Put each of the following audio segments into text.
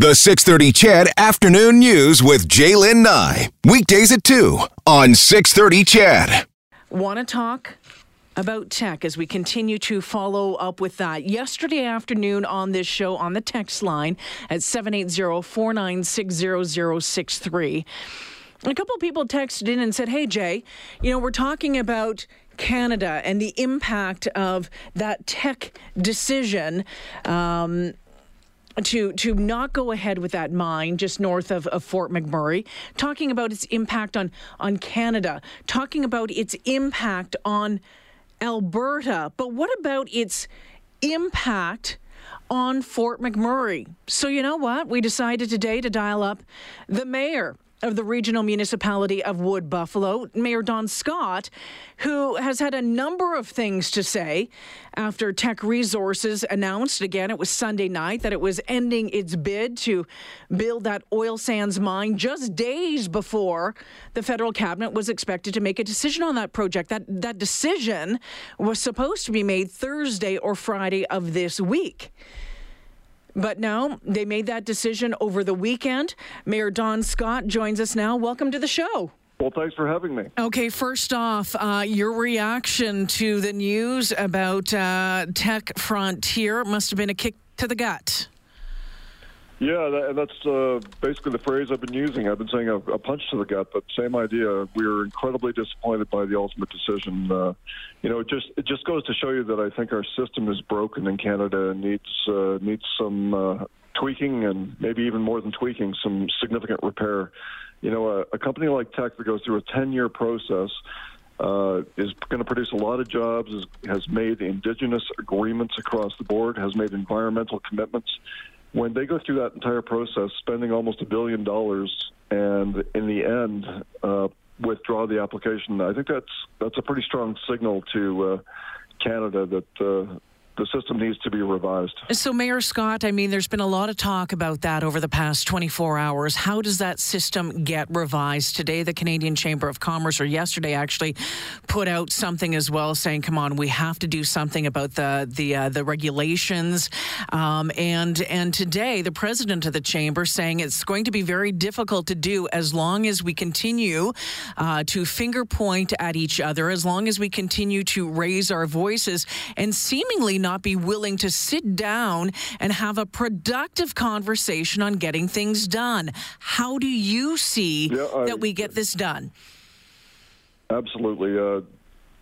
The 630 CHED Afternoon News with J'lyn Nye. Weekdays at 2 on 630 CHED. Want to talk about Teck as we continue to follow up with that. Yesterday afternoon on this show on the text line at 780-496-0063. A couple people texted in and said, "Hey Jay, you know, we're talking about Canada and the impact of that Teck decision um, to to not go ahead with that mine just north of, of Fort McMurray, talking about its impact on on Canada, talking about its impact on Alberta, but what about its impact on Fort McMurray? So you know what? We decided today to dial up the mayor of the regional municipality of Wood Buffalo, Mayor Don Scott, who has had a number of things to say after Teck Resources announced again, it was Sunday night, that it was ending its bid to build that oil sands mine just days before the federal cabinet was expected to make a decision on that project. That, that decision was supposed to be made Thursday or Friday of this week. But no, they made that decision over the weekend. Mayor Don Scott joins us now. Welcome to the show. Well, thanks for having me. Okay, first off, uh, your reaction to the news about uh, Teck Frontier must have been a kick to the gut. Yeah, that, that's uh, basically the phrase I've been using. I've been saying a, a, punch to the gut, but same idea. We are incredibly disappointed by the ultimate decision. Uh, you know, it just it just goes to show you that I think our system is broken in Canada and needs uh, needs some uh, tweaking and maybe even more than tweaking, some significant repair. You know, a, a company like Teck that goes through a 10-year process. Uh, is going to produce a lot of jobs, has made indigenous agreements across the board, has made environmental commitments, when they go through that entire process, spending almost a billion dollars, and in the end uh, withdraw the application, I think that's that's a pretty strong signal to uh, Canada that uh, the system needs to be revised. So, Mayor Scott, I mean, there's been a lot of talk about that over the past 24 hours. How does that system get revised? Today, the Canadian Chamber of Commerce, or yesterday actually, put out something as well, saying, "Come on, we have to do something about the the uh, the regulations." Um, and and today, the president of the chamber saying it's going to be very difficult to do as long as we continue uh, to finger point at each other, as long as we continue to raise our voices, and seemingly not not be willing to sit down and have a productive conversation on getting things done. How do you see yeah, I, that we get this done? Absolutely. Uh,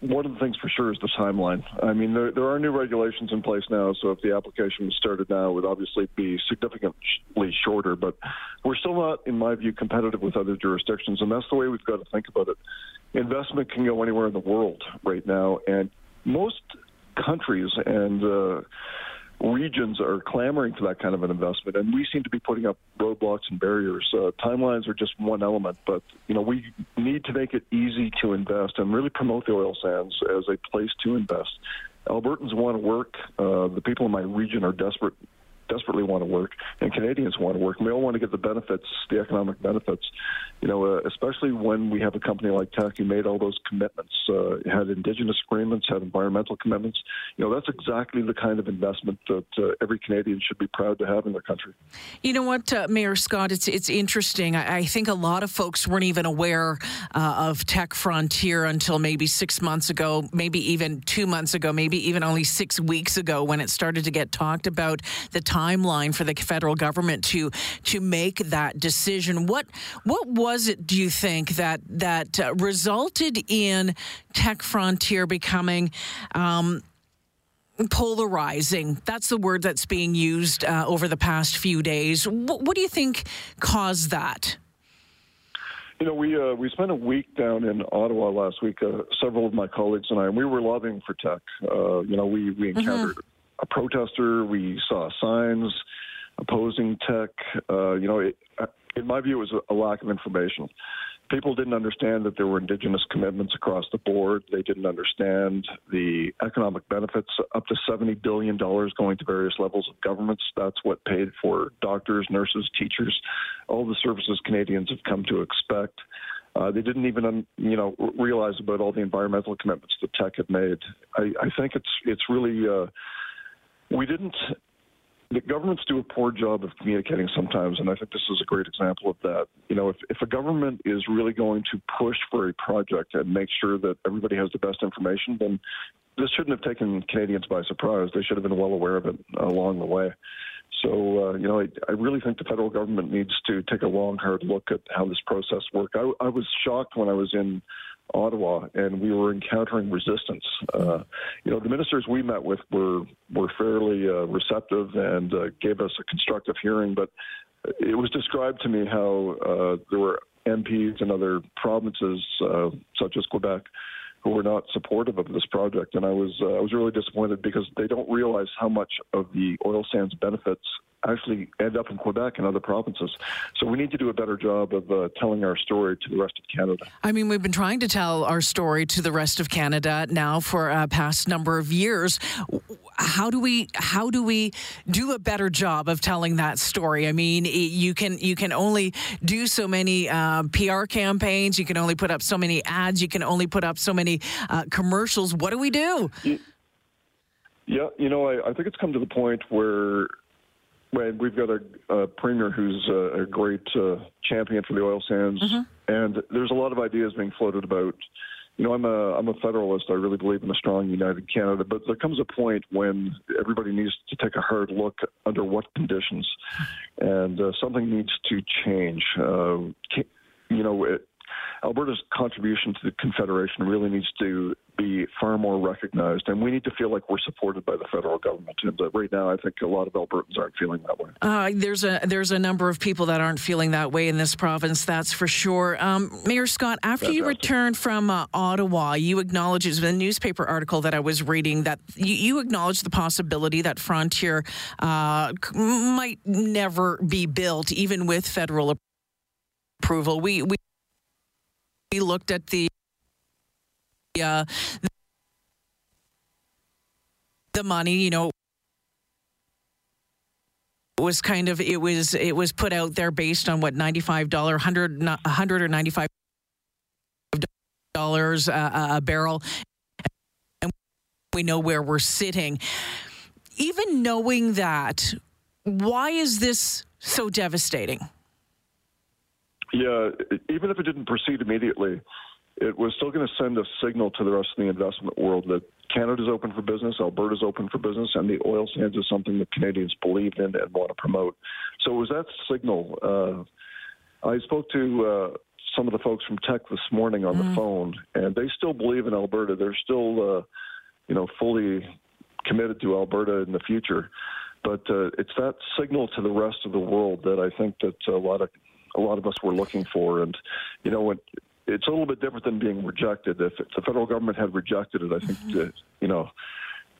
one of the things for sure is the timeline. I mean, there, there are new regulations in place now, so if the application was started now, it would obviously be significantly shorter. But we're still not, in my view, competitive with other jurisdictions, and that's the way we've got to think about it. Investment can go anywhere in the world right now, and most countries and uh, regions are clamoring for that kind of an investment, and we seem to be putting up roadblocks and barriers. Uh, timelines are just one element, but you know we need to make it easy to invest and really promote the oil sands as a place to invest. Albertans want to work. Uh, the people in my region are desperate desperately want to work, and Canadians want to work. We all want to get the benefits, the economic benefits. You know, uh, especially when we have a company like Teck who made all those commitments, uh, had Indigenous agreements, had environmental commitments. You know, that's exactly the kind of investment that uh, every Canadian should be proud to have in their country. You know what, uh, Mayor Scott? It's it's interesting. I, I, think a lot of folks weren't even aware uh, of Teck Frontier until maybe six months ago, maybe even two months ago, maybe even only six weeks ago when it started to get talked about the timeline for the federal government to to make that decision. What what was it? Do you think that that uh, resulted in Teck Frontier becoming? Um, polarizing. That's the word that's being used uh, over the past few days. W- what do you think caused that? You know, we uh, we spent a week down in Ottawa last week. Uh, several of my colleagues and I, and we were lobbying for Teck. Uh, you know, we we mm-hmm. encountered mm-hmm a protester. We saw signs opposing Teck. Uh, you know, it, in my view, it was a lack of information. People didn't understand that there were indigenous commitments across the board. They didn't understand the economic benefits, up to $70 billion going to various levels of governments. That's what paid for doctors, nurses, teachers, all the services Canadians have come to expect. Uh, they didn't even, you know, realize about all the environmental commitments that Teck had made. I, I think it's it's really uh, we didn't the governments do a poor job of communicating sometimes, and I think this is a great example of that. You know, if, if a government is really going to push for a project and make sure that everybody has the best information, then this shouldn't have taken Canadians by surprise. They should have been well aware of it along the way. So, uh, you know, I, I, really think the federal government needs to take a long, hard look at how this process worked. I, I was shocked when I was in Ottawa, and we were encountering resistance. Uh, you know, the ministers we met with were were fairly uh, receptive and uh, gave us a constructive hearing, but it was described to me how uh, there were MPs in other provinces, uh, such as Quebec, who were not supportive of this project, and I was uh, I was really disappointed because they don't realize how much of the oil sands benefits actually end up in Quebec and other provinces. So we need to do a better job of uh, telling our story to the rest of Canada. I mean, we've been trying to tell our story to the rest of Canada now for a past number of years. How do we how do we do a better job of telling that story? I mean, you can you can only do so many uh, PR campaigns. You can only put up so many ads. You can only put up so many uh, commercials. What do we do? Yeah, you know, I, I think it's come to the point where we've got a, a premier who's a, a great uh, champion for the oil sands, mm-hmm. and there's a lot of ideas being floated about. You know, I'm a I'm a federalist. I really believe in a strong, united Canada. But there comes a point when everybody needs to take a hard look under what conditions, and uh, something needs to change. Uh, you know, it, Alberta's contribution to the Confederation really needs to be far more recognized, and we need to feel like we're supported by the federal government. And right now, I think a lot of Albertans aren't feeling that way. Uh, there's a there's a number of people that aren't feeling that way in this province. That's for sure. Um, Mayor Scott, after you returned from uh, Ottawa, you acknowledged it was a newspaper article that I was reading that you, you acknowledged the possibility that Frontier uh, might never be built, even with federal approval. We we we looked at the uh, the money, you know, was kind of it was it was put out there based on what ninety five dollar 100 100 or ninety five dollars a barrel, and we know where we're sitting. Even knowing that, why is this so devastating? Yeah, even if it didn't proceed immediately, it was still going to send a signal to the rest of the investment world that Canada's open for business, Alberta's open for business, and the oil sands is something that Canadians believe in and want to promote. So it was that signal. Uh, I spoke to uh, some of the folks from Teck this morning on mm. the phone, and they still believe in Alberta. They're still, uh, you know, fully committed to Alberta in the future. But uh, it's that signal to the rest of the world that I think that a lot of a lot of us were looking for. And you know, when it's a little bit different than being rejected. If the federal government had rejected it, I think mm-hmm. that, you know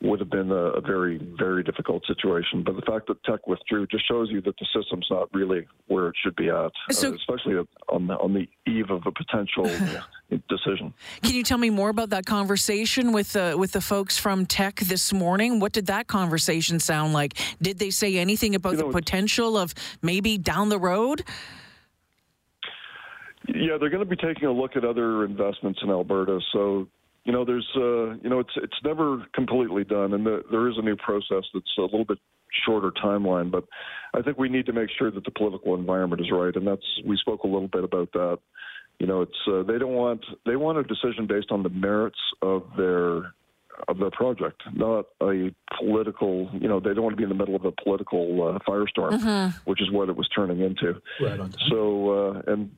would have been a, a, very very difficult situation. But the fact that Teck withdrew just shows you that the system's not really where it should be at, so, uh, especially on the, on the eve of a potential decision. Can you tell me more about that conversation with the with the folks from Teck this morning? What did that conversation sound like? Did they say anything about you know, the potential of maybe down the road? Yeah, they're going to be taking a look at other investments in Alberta. So, you know, there's, uh, you know, it's it's never completely done, and the, there is a new process that's a little bit shorter timeline. But I think we need to make sure that the political environment is right, and that's we spoke a little bit about that. You know, it's uh, they don't want they want a decision based on the merits of their of their project, not a political. You know, they don't want to be in the middle of a political uh, firestorm, mm-hmm. which is what it was turning into. Right on. So, uh, and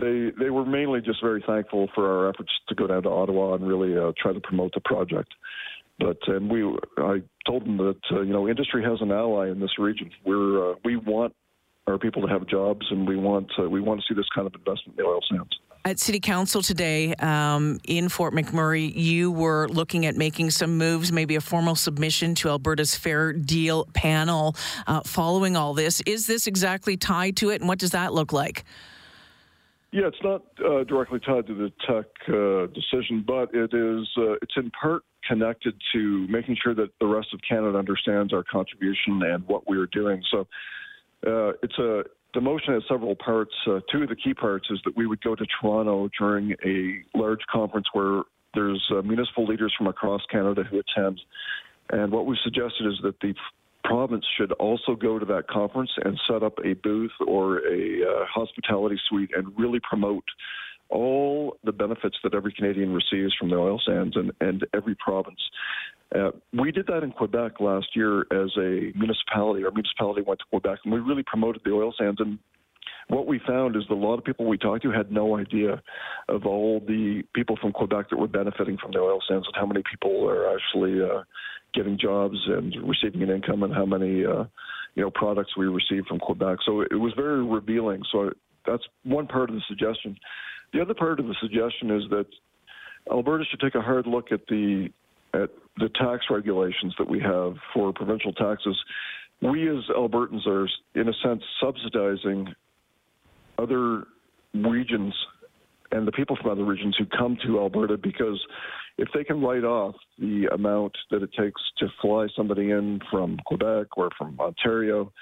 they they were mainly just very thankful for our efforts to go down to Ottawa and really uh, try to promote the project. But and we, I told them that uh, you know industry has an ally in this region. We're uh, we want our people to have jobs, and we want uh, we want to see this kind of investment in the oil sands. At City Council today um, in Fort McMurray, you were looking at making some moves, maybe a formal submission to Alberta's Fair Deal panel uh, following all this. Is this exactly tied to it, and what does that look like? Yeah, it's not uh, directly tied to the Teck uh, decision, but it is. Uh, it's in part connected to making sure that the rest of Canada understands our contribution and what we are doing. So uh, it's a. The motion has several parts. Uh, two of the key parts is that we would go to Toronto during a large conference where there's uh, municipal leaders from across Canada who attend. And what we suggested is that the province should also go to that conference and set up a booth or a uh, hospitality suite and really promote all the benefits that every Canadian receives from the oil sands and, and every province. Uh, we did that in Quebec last year as a municipality. Our municipality went to Quebec and we really promoted the oil sands. And what we found is that a lot of people we talked to had no idea of all the people from Quebec that were benefiting from the oil sands and how many people are actually uh, getting jobs and receiving an income and how many uh, you know products we receive from Quebec. So it was very revealing. So that's one part of the suggestion. The other part of the suggestion is that Alberta should take a hard look at the at the tax regulations that we have for provincial taxes. We as Albertans are, in a sense, subsidizing other regions and the people from other regions who come to Alberta because if they can write off the amount that it takes to fly somebody in from Quebec or from Ontario,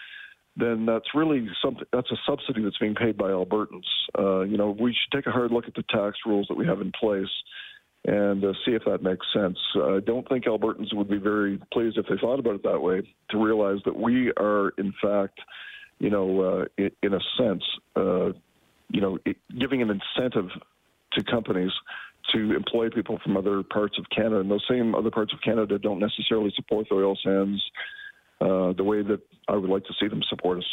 then that's really something that's a subsidy that's being paid by Albertans. Uh, you know, we should take a hard look at the tax rules that we have in place and uh, see if that makes sense. I don't think Albertans would be very pleased if they thought about it that way to realize that we are, in fact, you know, uh, in, a sense, uh, you know, giving an incentive to companies to employ people from other parts of Canada. And those same other parts of Canada don't necessarily support the oil sands uh, the way that I would like to see them support us.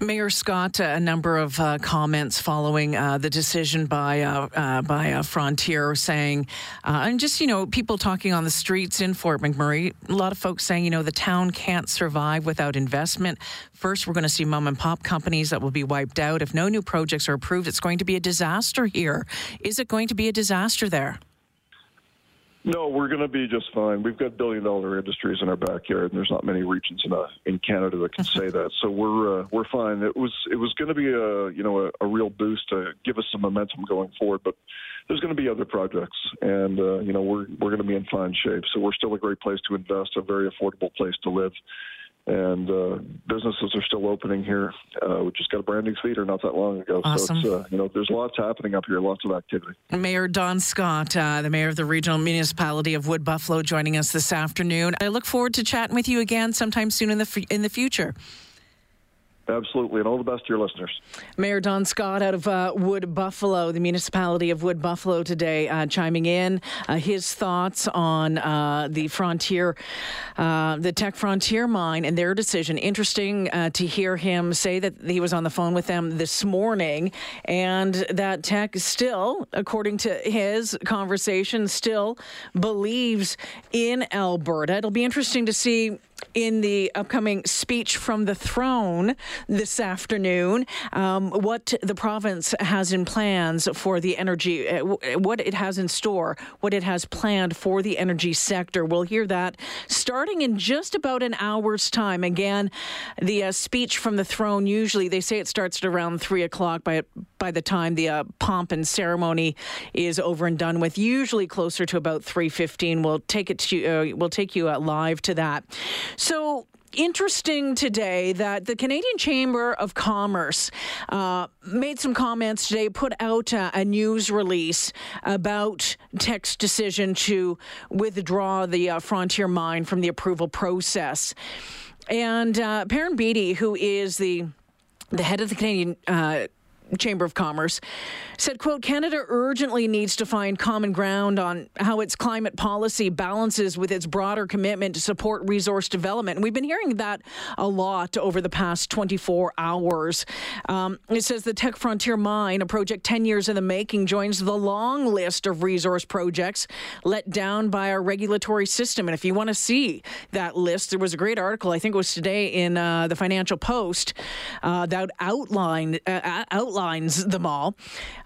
Mayor Scott, a number of uh, comments following uh, the decision by uh, uh by uh, Frontier saying, and just you know, people talking on the streets in Fort McMurray. A lot of folks saying, you know, the town can't survive without investment. First, we're going to see mom and pop companies that will be wiped out if no new projects are approved. It's going to be a disaster here. Is it going to be a disaster there? No, we're going to be just fine. We've got billion-dollar industries in our backyard, and there's not many regions in, uh, in Canada that can say that. So we're uh, we're fine. It was it was going to be a you know a, a, real boost to give us some momentum going forward, but there's going to be other projects, and uh, you know we're we're going to be in fine shape. So we're still a great place to invest, a very affordable place to live and uh, businesses are still opening here. Uh, we just got a brand new theater not that long ago. Awesome. So it's, uh, you know, there's lots happening up here, lots of activity. Mayor Don Scott, uh, the mayor of the regional municipality of Wood Buffalo, joining us this afternoon. I look forward to chatting with you again sometime soon in the f- in the future. Absolutely, and all the best to your listeners. Mayor Don Scott out of uh, Wood Buffalo, the municipality of Wood Buffalo today, uh, chiming in uh, his thoughts on uh, the frontier, uh, the Teck Frontier mine and their decision. Interesting uh, to hear him say that he was on the phone with them this morning and that Teck still, according to his conversation, still believes in Alberta. It'll be interesting to see in the upcoming speech from the throne this afternoon um, what the province has in plans for the energy, uh, what it has in store, what it has planned for the energy sector. We'll hear that starting in just about an hour's time. Again, the uh, speech from the throne usually they say it starts at around three o'clock. By by the time the uh, pomp and ceremony is over and done with, usually closer to about three fifteen. We'll take it to uh, we'll take you uh, live to that. So interesting today that the Canadian Chamber of Commerce uh, made some comments today, put out a, a, news release about Teck's decision to withdraw the uh, Frontier mine from the approval process. And uh, Perrin Beatty, who is the the head of the Canadian uh, Chamber of Commerce said, quote, Canada urgently needs to find common ground on how its climate policy balances with its broader commitment to support resource development. And we've been hearing that a lot over the past 24 hours. Um, it says the Teck Frontier Mine, a project 10 years in the making, joins the long list of resource projects let down by our regulatory system. And if you want to see that list, there was a great article, I think it was today in uh, the Financial Post, uh, that outlined, uh, outlines them all.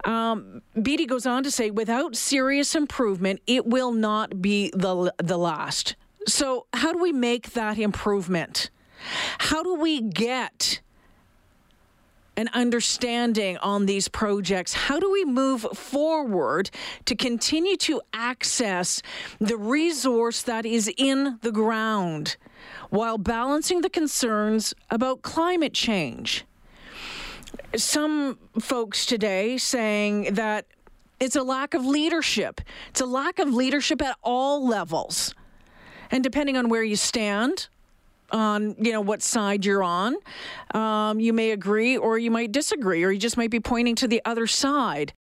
Um, Beatty goes on to say, without serious improvement, it will not be the, the last. So, how do we make that improvement? How do we get an understanding on these projects? How do we move forward to continue to access the resource that is in the ground while balancing the concerns about climate change? Some folks today saying that it's a lack of leadership. It's a lack of leadership at all levels. And depending on where you stand, on you know what side you're on. Um, you may agree or you might disagree, or you just might be pointing to the other side.